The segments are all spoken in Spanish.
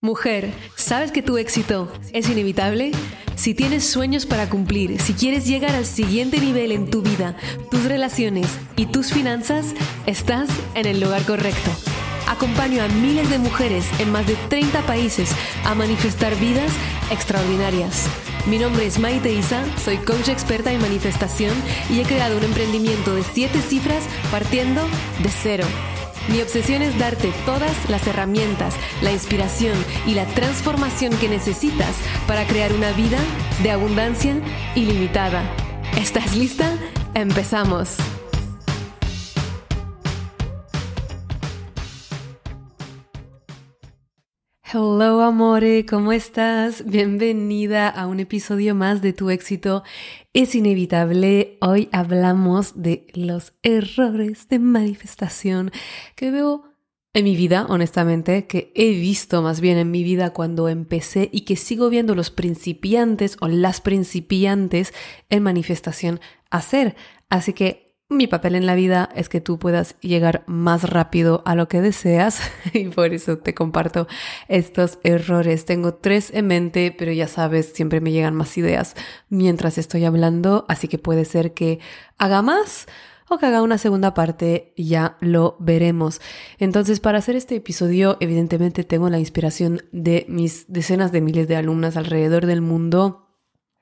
Mujer, ¿sabes que tu éxito es inevitable? Si tienes sueños para cumplir, si quieres llegar al siguiente nivel en tu vida, tus relaciones y tus finanzas, estás en el lugar correcto. Acompaño a miles de mujeres en más de 30 países a manifestar vidas extraordinarias. Mi nombre es Maite Isa, soy coach experta en manifestación y he creado un emprendimiento de 7 cifras partiendo de cero. Mi obsesión es darte todas las herramientas, la inspiración y la transformación que necesitas para crear una vida de abundancia ilimitada. ¿Estás lista? Empezamos. Hello amore, ¿cómo estás? Bienvenida a un episodio más de Tu éxito es inevitable. Hoy hablamos de los errores de manifestación que veo en mi vida, honestamente, que he visto más bien en mi vida cuando empecé y que sigo viendo los principiantes o las principiantes en manifestación hacer. Así que mi papel en la vida es que tú puedas llegar más rápido a lo que deseas y por eso te comparto estos errores. Tengo tres en mente, pero ya sabes, siempre me llegan más ideas mientras estoy hablando, así que puede ser que haga más o que haga una segunda parte, ya lo veremos. Entonces, para hacer este episodio, evidentemente tengo la inspiración de mis decenas de miles de alumnas alrededor del mundo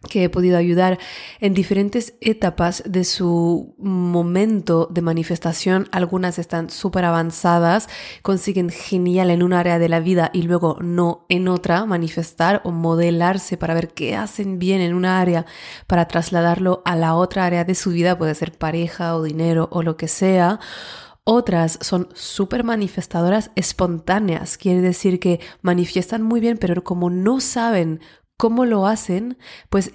que he podido ayudar en diferentes etapas de su momento de manifestación. Algunas están súper avanzadas, consiguen genial en un área de la vida y luego no en otra, manifestar o modelarse para ver qué hacen bien en una área para trasladarlo a la otra área de su vida, puede ser pareja o dinero o lo que sea. Otras son súper manifestadoras espontáneas, quiere decir que manifiestan muy bien, pero como no saben cómo lo hacen, pues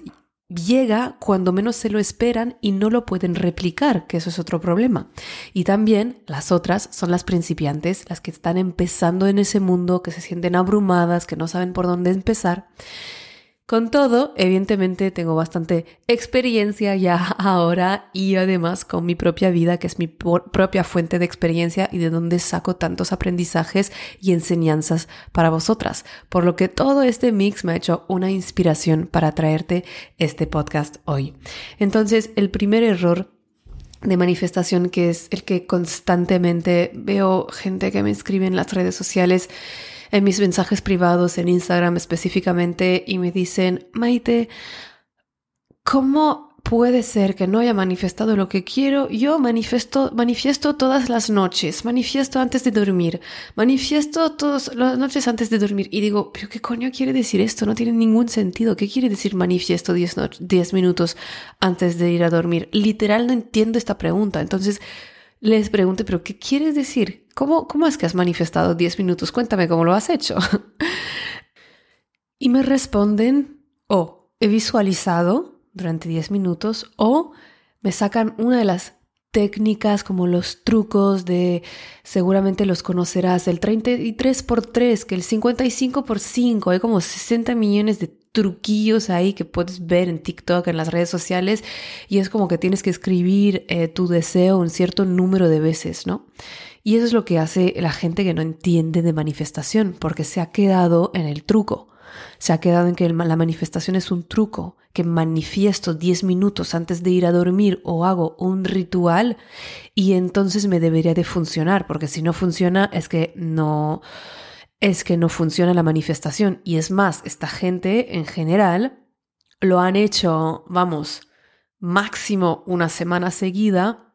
llega cuando menos se lo esperan y no lo pueden replicar, que eso es otro problema. Y también las otras son las principiantes, las que están empezando en ese mundo, que se sienten abrumadas, que no saben por dónde empezar. Con todo, evidentemente tengo bastante experiencia ya ahora y además con mi propia vida, que es mi propia fuente de experiencia y de donde saco tantos aprendizajes y enseñanzas para vosotras. Por lo que todo este mix me ha hecho una inspiración para traerte este podcast hoy. Entonces, el primer error de manifestación, que es el que constantemente veo gente que me escribe en las redes sociales, en mis mensajes privados en Instagram específicamente y me dicen, Maite, ¿cómo puede ser que no haya manifestado lo que quiero? Yo manifiesto, manifiesto todas las noches, manifiesto antes de dormir, manifiesto todas las noches antes de dormir. Y digo, ¿pero qué coño quiere decir esto? No tiene ningún sentido. ¿Qué quiere decir manifiesto 10 minutos antes de ir a dormir? Literal no entiendo esta pregunta. Entonces, les pregunte, pero ¿qué quieres decir? ¿Cómo, cómo es que has manifestado 10 minutos? Cuéntame cómo lo has hecho. y me responden, o he visualizado durante 10 minutos, o me sacan una de las técnicas como los trucos de, seguramente los conocerás, el 33 por 3, que el 55 por 5, hay como 60 millones de truquillos ahí que puedes ver en TikTok, en las redes sociales, y es como que tienes que escribir eh, tu deseo un cierto número de veces, ¿no? Y eso es lo que hace la gente que no entiende de manifestación, porque se ha quedado en el truco. Se ha quedado en que la manifestación es un truco, que manifiesto 10 minutos antes de ir a dormir o hago un ritual y entonces me debería de funcionar, porque si no funciona es que no, es que no funciona la manifestación. Y es más, esta gente en general lo han hecho, vamos, máximo una semana seguida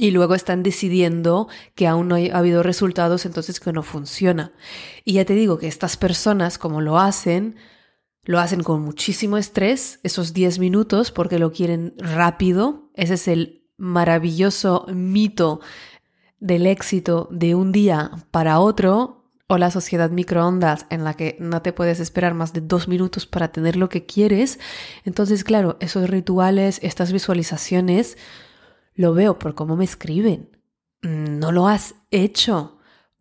y luego están decidiendo que aún no ha habido resultados, entonces que no funciona. Y ya te digo que estas personas, como lo hacen, lo hacen con muchísimo estrés, esos 10 minutos, porque lo quieren rápido. Ese es el maravilloso mito del éxito de un día para otro, o la sociedad microondas en la que no te puedes esperar más de dos minutos para tener lo que quieres. Entonces, claro, esos rituales, estas visualizaciones, lo veo por cómo me escriben. No lo has hecho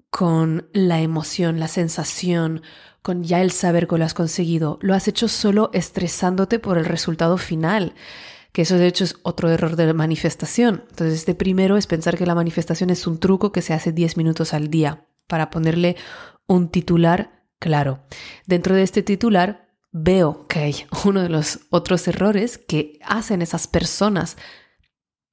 con la emoción, la sensación, con ya el saber que lo has conseguido. Lo has hecho solo estresándote por el resultado final que eso de hecho es otro error de manifestación. Entonces, este primero es pensar que la manifestación es un truco que se hace 10 minutos al día para ponerle un titular Claro, dentro de este titular veo que hay uno de los otros errores que hacen esas personas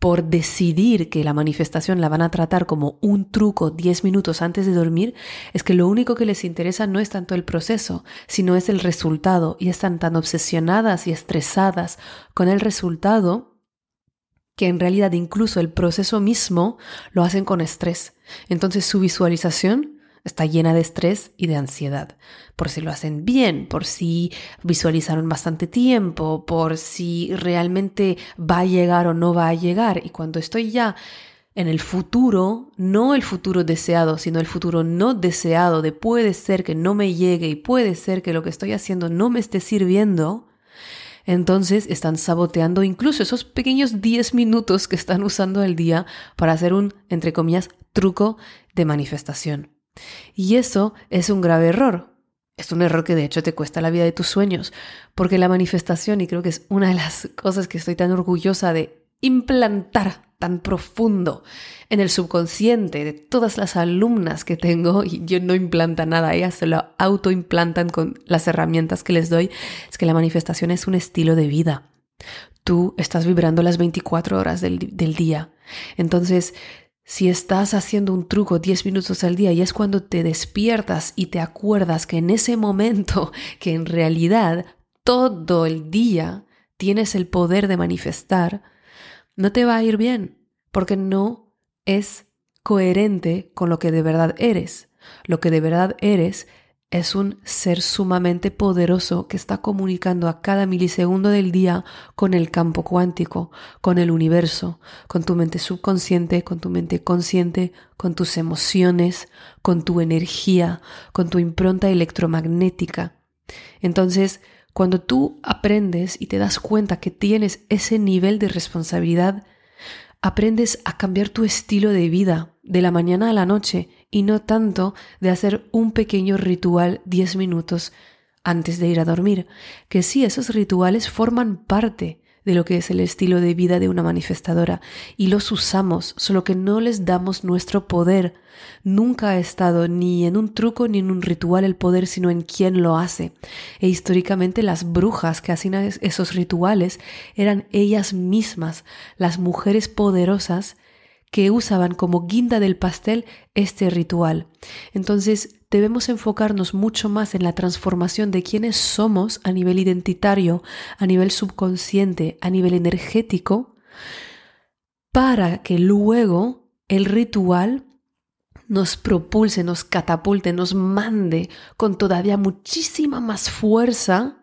por decidir que la manifestación la van a tratar como un truco 10 minutos antes de dormir, es que lo único que les interesa no es tanto el proceso, sino es el resultado y están tan obsesionadas y estresadas con el resultado que en realidad incluso el proceso mismo lo hacen con estrés. Entonces su visualización está llena de estrés y de ansiedad. Por si lo hacen bien, por si visualizaron bastante tiempo, por si realmente va a llegar o no va a llegar. Y cuando estoy ya en el futuro, no el futuro deseado, sino el futuro no deseado de puede ser que no me llegue y puede ser que lo que estoy haciendo no me esté sirviendo, entonces están saboteando incluso esos pequeños 10 minutos que están usando al día para hacer un, entre comillas, truco de manifestación. Y eso es un grave error. Es un error que de hecho te cuesta la vida de tus sueños, porque la manifestación, y creo que es una de las cosas que estoy tan orgullosa de implantar tan profundo en el subconsciente de todas las alumnas que tengo, y yo no implanta nada, ellas se lo autoimplantan con las herramientas que les doy, es que la manifestación es un estilo de vida. Tú estás vibrando las 24 horas del, del día. Entonces, si estás haciendo un truco 10 minutos al día y es cuando te despiertas y te acuerdas que en ese momento, que en realidad todo el día tienes el poder de manifestar, no te va a ir bien, porque no es coherente con lo que de verdad eres. Lo que de verdad eres es un ser sumamente poderoso que está comunicando a cada milisegundo del día con el campo cuántico, con el universo, con tu mente subconsciente, con tu mente consciente, con tus emociones, con tu energía, con tu impronta electromagnética. Entonces, cuando tú aprendes y te das cuenta que tienes ese nivel de responsabilidad, aprendes a cambiar tu estilo de vida de la mañana a la noche y no tanto de hacer un pequeño ritual 10 minutos antes de ir a dormir, que sí, esos rituales forman parte de lo que es el estilo de vida de una manifestadora y los usamos, solo que no les damos nuestro poder. Nunca ha estado ni en un truco ni en un ritual el poder, sino en quien lo hace. E históricamente las brujas que hacían esos rituales eran ellas mismas, las mujeres poderosas que usaban como guinda del pastel este ritual. Entonces debemos enfocarnos mucho más en la transformación de quienes somos a nivel identitario, a nivel subconsciente, a nivel energético, para que luego el ritual nos propulse, nos catapulte, nos mande con todavía muchísima más fuerza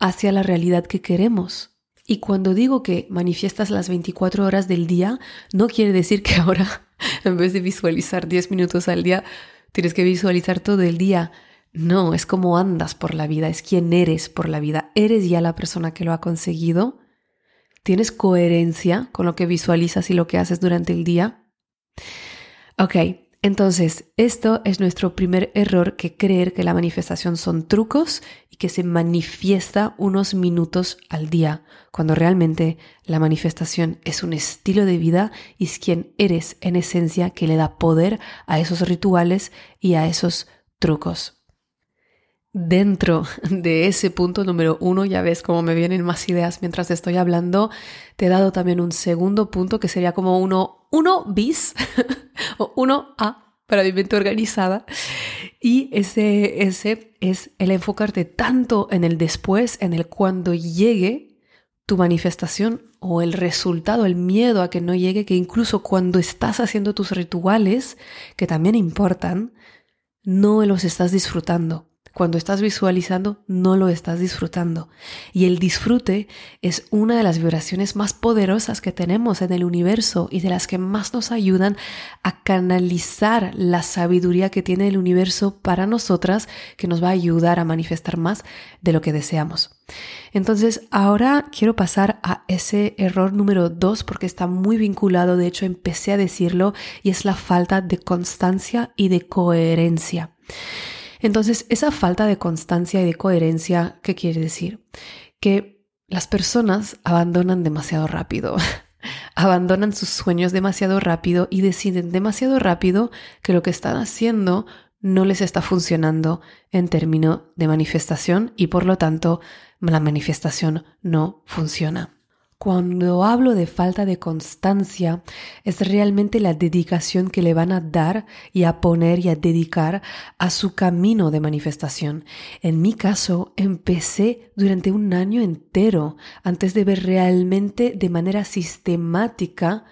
hacia la realidad que queremos. Y cuando digo que manifiestas las 24 horas del día, no quiere decir que ahora, en vez de visualizar 10 minutos al día, tienes que visualizar todo el día. No, es como andas por la vida, es quien eres por la vida. Eres ya la persona que lo ha conseguido. ¿Tienes coherencia con lo que visualizas y lo que haces durante el día? Ok, entonces, esto es nuestro primer error, que creer que la manifestación son trucos y que se manifiesta unos minutos al día, cuando realmente la manifestación es un estilo de vida y es quien eres en esencia que le da poder a esos rituales y a esos trucos. Dentro de ese punto número uno, ya ves cómo me vienen más ideas mientras estoy hablando, te he dado también un segundo punto que sería como uno, uno bis o uno A para mi mente organizada. Y ese, ese es el enfocarte tanto en el después, en el cuando llegue tu manifestación o el resultado, el miedo a que no llegue, que incluso cuando estás haciendo tus rituales, que también importan, no los estás disfrutando cuando estás visualizando no lo estás disfrutando. Y el disfrute es una de las vibraciones más poderosas que tenemos en el universo y de las que más nos ayudan a canalizar la sabiduría que tiene el universo para nosotras, que nos va a ayudar a manifestar más de lo que deseamos. Entonces, ahora quiero pasar a ese error número dos porque está muy vinculado, de hecho empecé a decirlo, y es la falta de constancia y de coherencia. Entonces, esa falta de constancia y de coherencia, ¿qué quiere decir? Que las personas abandonan demasiado rápido, abandonan sus sueños demasiado rápido y deciden demasiado rápido que lo que están haciendo no les está funcionando en términos de manifestación y por lo tanto la manifestación no funciona. Cuando hablo de falta de constancia, es realmente la dedicación que le van a dar y a poner y a dedicar a su camino de manifestación. En mi caso, empecé durante un año entero antes de ver realmente de manera sistemática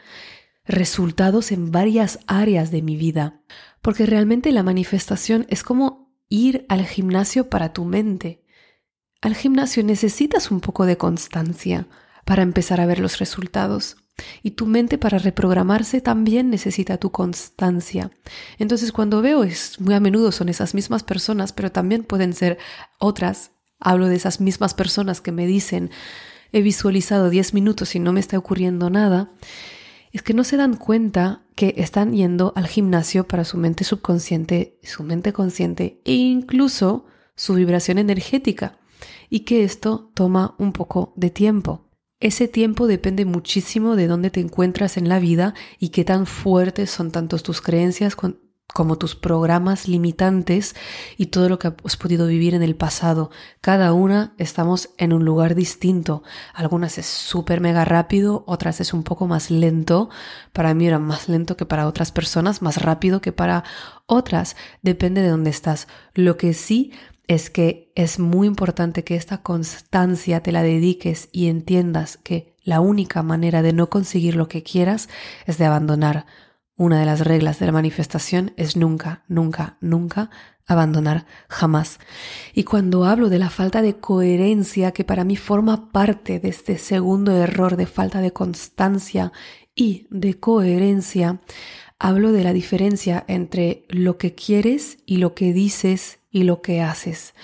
resultados en varias áreas de mi vida. Porque realmente la manifestación es como ir al gimnasio para tu mente. Al gimnasio necesitas un poco de constancia para empezar a ver los resultados. Y tu mente para reprogramarse también necesita tu constancia. Entonces cuando veo, es muy a menudo son esas mismas personas, pero también pueden ser otras. Hablo de esas mismas personas que me dicen, he visualizado 10 minutos y no me está ocurriendo nada. Es que no se dan cuenta que están yendo al gimnasio para su mente subconsciente, su mente consciente e incluso su vibración energética. Y que esto toma un poco de tiempo. Ese tiempo depende muchísimo de dónde te encuentras en la vida y qué tan fuertes son tanto tus creencias como tus programas limitantes y todo lo que has podido vivir en el pasado. Cada una estamos en un lugar distinto. Algunas es súper mega rápido, otras es un poco más lento. Para mí era más lento que para otras personas, más rápido que para otras. Depende de dónde estás. Lo que sí es que es muy importante que esta constancia te la dediques y entiendas que la única manera de no conseguir lo que quieras es de abandonar. Una de las reglas de la manifestación es nunca, nunca, nunca abandonar jamás. Y cuando hablo de la falta de coherencia, que para mí forma parte de este segundo error de falta de constancia y de coherencia, hablo de la diferencia entre lo que quieres y lo que dices y lo que haces.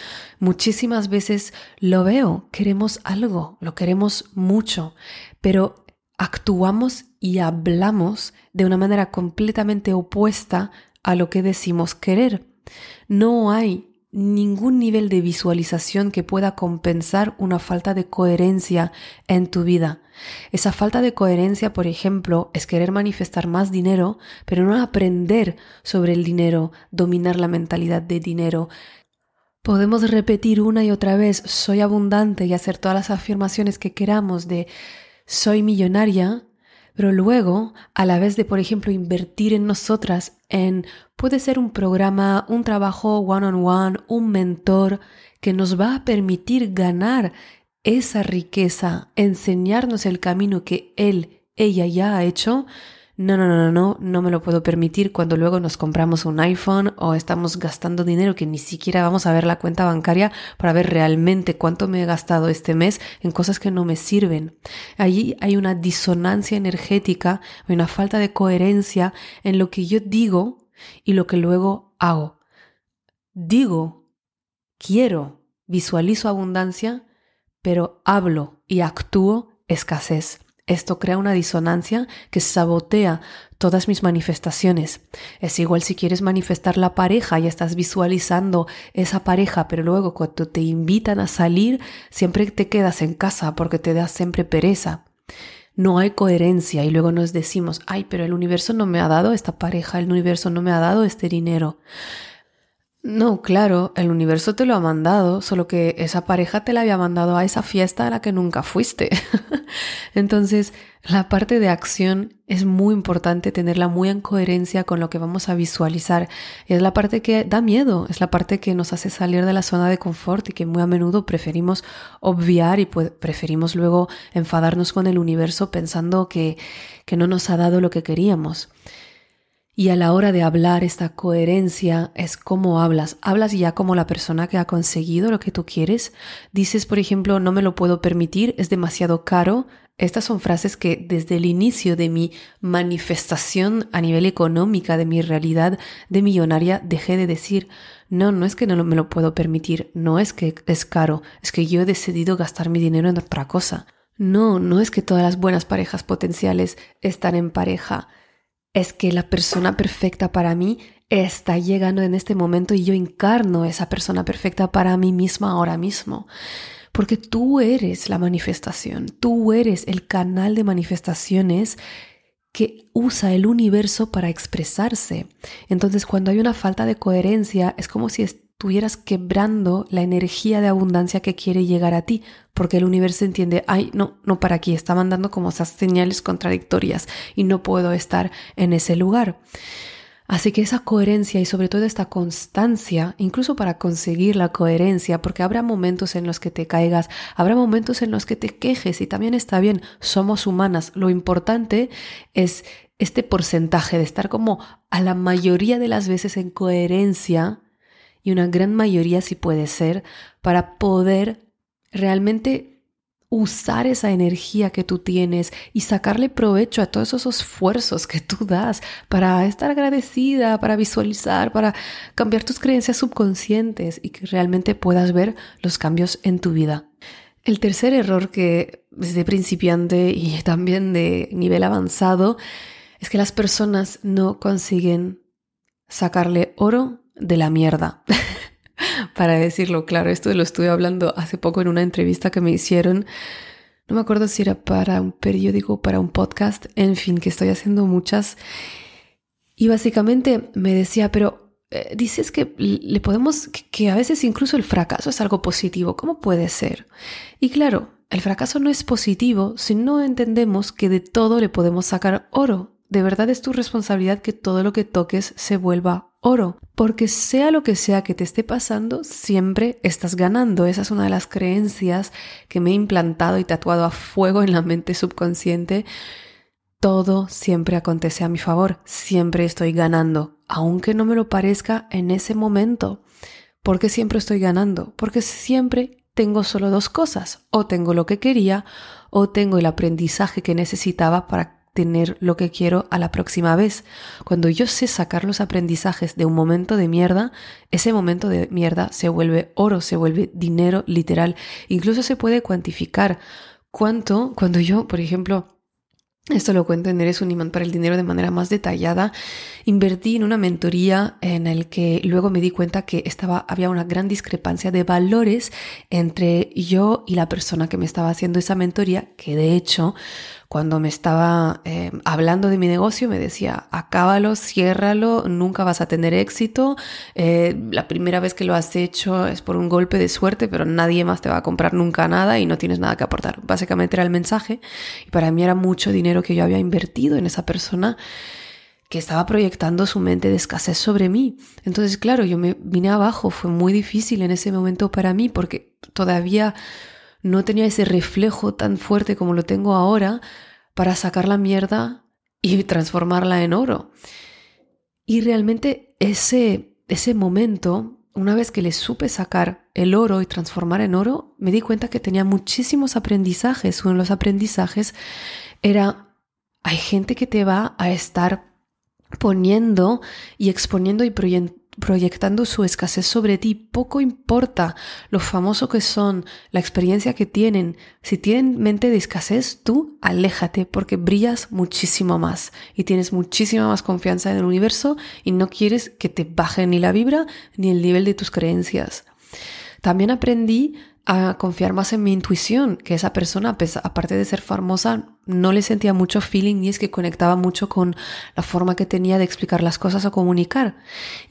Muchísimas veces lo veo, queremos algo, lo queremos mucho, pero actuamos y hablamos de una manera completamente opuesta a lo que decimos querer. No hay ningún nivel de visualización que pueda compensar una falta de coherencia en tu vida. Esa falta de coherencia, por ejemplo, es querer manifestar más dinero, pero no aprender sobre el dinero, dominar la mentalidad de dinero. Podemos repetir una y otra vez soy abundante y hacer todas las afirmaciones que queramos de soy millonaria, pero luego, a la vez de, por ejemplo, invertir en nosotras, en puede ser un programa, un trabajo one-on-one, un mentor que nos va a permitir ganar esa riqueza, enseñarnos el camino que él, ella ya ha hecho, no, no, no, no, no me lo puedo permitir cuando luego nos compramos un iPhone o estamos gastando dinero que ni siquiera vamos a ver la cuenta bancaria para ver realmente cuánto me he gastado este mes en cosas que no me sirven. Allí hay una disonancia energética, hay una falta de coherencia en lo que yo digo y lo que luego hago. Digo, quiero, visualizo abundancia, pero hablo y actúo escasez. Esto crea una disonancia que sabotea todas mis manifestaciones. Es igual si quieres manifestar la pareja y estás visualizando esa pareja, pero luego cuando te invitan a salir, siempre te quedas en casa porque te da siempre pereza. No hay coherencia y luego nos decimos, ay, pero el universo no me ha dado esta pareja, el universo no me ha dado este dinero. No, claro, el universo te lo ha mandado, solo que esa pareja te la había mandado a esa fiesta a la que nunca fuiste. Entonces, la parte de acción es muy importante tenerla muy en coherencia con lo que vamos a visualizar. Y es la parte que da miedo, es la parte que nos hace salir de la zona de confort y que muy a menudo preferimos obviar y preferimos luego enfadarnos con el universo pensando que, que no nos ha dado lo que queríamos. Y a la hora de hablar, esta coherencia es cómo hablas. Hablas ya como la persona que ha conseguido lo que tú quieres. Dices, por ejemplo, no me lo puedo permitir, es demasiado caro. Estas son frases que desde el inicio de mi manifestación a nivel económica, de mi realidad de millonaria, dejé de decir, no, no es que no me lo puedo permitir, no es que es caro, es que yo he decidido gastar mi dinero en otra cosa. No, no es que todas las buenas parejas potenciales están en pareja es que la persona perfecta para mí está llegando en este momento y yo encarno esa persona perfecta para mí misma ahora mismo. Porque tú eres la manifestación, tú eres el canal de manifestaciones que usa el universo para expresarse. Entonces, cuando hay una falta de coherencia, es como si estuvieras quebrando la energía de abundancia que quiere llegar a ti, porque el universo entiende, ay, no, no para aquí, está mandando como esas señales contradictorias y no puedo estar en ese lugar. Así que esa coherencia y sobre todo esta constancia, incluso para conseguir la coherencia, porque habrá momentos en los que te caigas, habrá momentos en los que te quejes y también está bien, somos humanas. Lo importante es este porcentaje de estar como a la mayoría de las veces en coherencia y una gran mayoría si puede ser para poder realmente usar esa energía que tú tienes y sacarle provecho a todos esos esfuerzos que tú das para estar agradecida, para visualizar, para cambiar tus creencias subconscientes y que realmente puedas ver los cambios en tu vida. El tercer error que desde principiante y también de nivel avanzado es que las personas no consiguen sacarle oro de la mierda. para decirlo claro. Esto lo estuve hablando hace poco en una entrevista que me hicieron. No me acuerdo si era para un periódico para un podcast, en fin, que estoy haciendo muchas. Y básicamente me decía, pero eh, dices que le podemos, que a veces incluso el fracaso es algo positivo. ¿Cómo puede ser? Y claro, el fracaso no es positivo si no entendemos que de todo le podemos sacar oro. De verdad es tu responsabilidad que todo lo que toques se vuelva oro, porque sea lo que sea que te esté pasando, siempre estás ganando. Esa es una de las creencias que me he implantado y tatuado a fuego en la mente subconsciente. Todo siempre acontece a mi favor, siempre estoy ganando, aunque no me lo parezca en ese momento. ¿Por qué siempre estoy ganando? Porque siempre tengo solo dos cosas, o tengo lo que quería, o tengo el aprendizaje que necesitaba para tener lo que quiero a la próxima vez. Cuando yo sé sacar los aprendizajes de un momento de mierda, ese momento de mierda se vuelve oro, se vuelve dinero literal. Incluso se puede cuantificar cuánto, cuando yo, por ejemplo, esto lo cuento en Eres un imán para el dinero de manera más detallada. Invertí en una mentoría en el que luego me di cuenta que estaba, había una gran discrepancia de valores entre yo y la persona que me estaba haciendo esa mentoría, que de hecho cuando me estaba eh, hablando de mi negocio me decía, acábalo, ciérralo, nunca vas a tener éxito, eh, la primera vez que lo has hecho es por un golpe de suerte, pero nadie más te va a comprar nunca nada y no tienes nada que aportar. Básicamente era el mensaje y para mí era mucho dinero que yo había invertido en esa persona que estaba proyectando su mente de escasez sobre mí. Entonces, claro, yo me vine abajo, fue muy difícil en ese momento para mí porque todavía no tenía ese reflejo tan fuerte como lo tengo ahora para sacar la mierda y transformarla en oro. Y realmente ese, ese momento, una vez que le supe sacar el oro y transformar en oro, me di cuenta que tenía muchísimos aprendizajes. Uno de los aprendizajes era, hay gente que te va a estar poniendo y exponiendo y proyectando su escasez sobre ti. Poco importa lo famoso que son, la experiencia que tienen. Si tienen mente de escasez, tú aléjate porque brillas muchísimo más y tienes muchísima más confianza en el universo y no quieres que te baje ni la vibra ni el nivel de tus creencias. También aprendí a confiar más en mi intuición, que esa persona, aparte de ser famosa, no le sentía mucho feeling ni es que conectaba mucho con la forma que tenía de explicar las cosas o comunicar.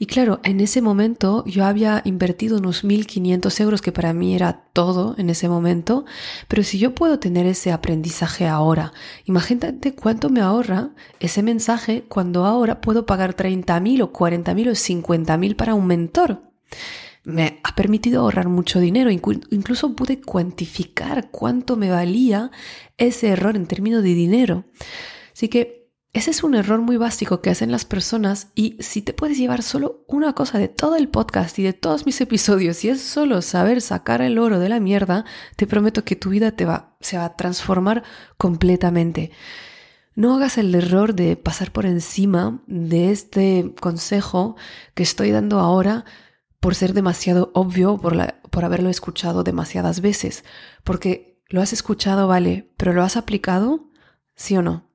Y claro, en ese momento yo había invertido unos 1.500 euros, que para mí era todo en ese momento, pero si yo puedo tener ese aprendizaje ahora, imagínate cuánto me ahorra ese mensaje cuando ahora puedo pagar 30.000 o 40.000 o 50.000 para un mentor me ha permitido ahorrar mucho dinero. Incluso pude cuantificar cuánto me valía ese error en términos de dinero. Así que ese es un error muy básico que hacen las personas y si te puedes llevar solo una cosa de todo el podcast y de todos mis episodios y es solo saber sacar el oro de la mierda, te prometo que tu vida te va, se va a transformar completamente. No hagas el error de pasar por encima de este consejo que estoy dando ahora por ser demasiado obvio, por, por haberlo escuchado demasiadas veces, porque lo has escuchado, vale, pero ¿lo has aplicado? ¿Sí o no?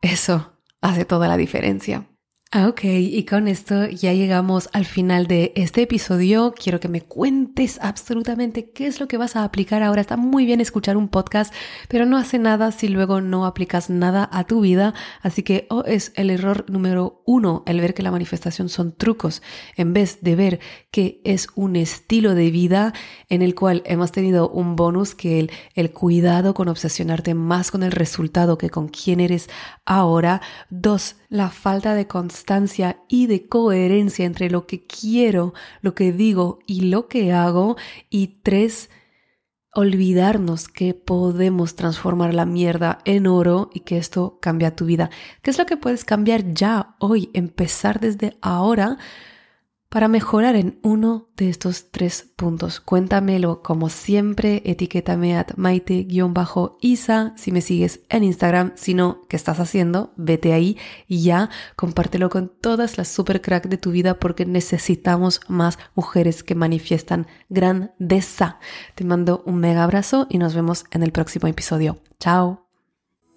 Eso hace toda la diferencia. Ah, ok, y con esto ya llegamos al final de este episodio. Quiero que me cuentes absolutamente qué es lo que vas a aplicar ahora. Está muy bien escuchar un podcast, pero no hace nada si luego no aplicas nada a tu vida. Así que oh, es el error número uno el ver que la manifestación son trucos, en vez de ver que es un estilo de vida en el cual hemos tenido un bonus que el, el cuidado con obsesionarte más con el resultado que con quién eres ahora. Dos, la falta de constancia y de coherencia entre lo que quiero, lo que digo y lo que hago. Y tres, olvidarnos que podemos transformar la mierda en oro y que esto cambia tu vida. ¿Qué es lo que puedes cambiar ya, hoy, empezar desde ahora? Para mejorar en uno de estos tres puntos. Cuéntamelo como siempre, etiquétame a maite-isa si me sigues en Instagram, si no, ¿qué estás haciendo? Vete ahí y ya, compártelo con todas las super crack de tu vida porque necesitamos más mujeres que manifiestan grandeza. Te mando un mega abrazo y nos vemos en el próximo episodio. Chao.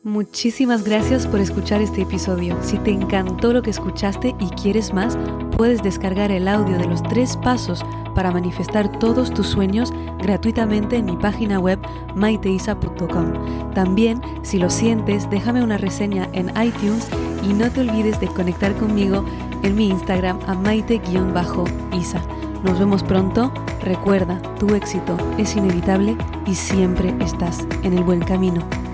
Muchísimas gracias por escuchar este episodio. Si te encantó lo que escuchaste y quieres más, puedes descargar el audio de los tres pasos para manifestar todos tus sueños gratuitamente en mi página web maiteisa.com. También, si lo sientes, déjame una reseña en iTunes y no te olvides de conectar conmigo en mi Instagram a maite-isa. Nos vemos pronto. Recuerda, tu éxito es inevitable y siempre estás en el buen camino.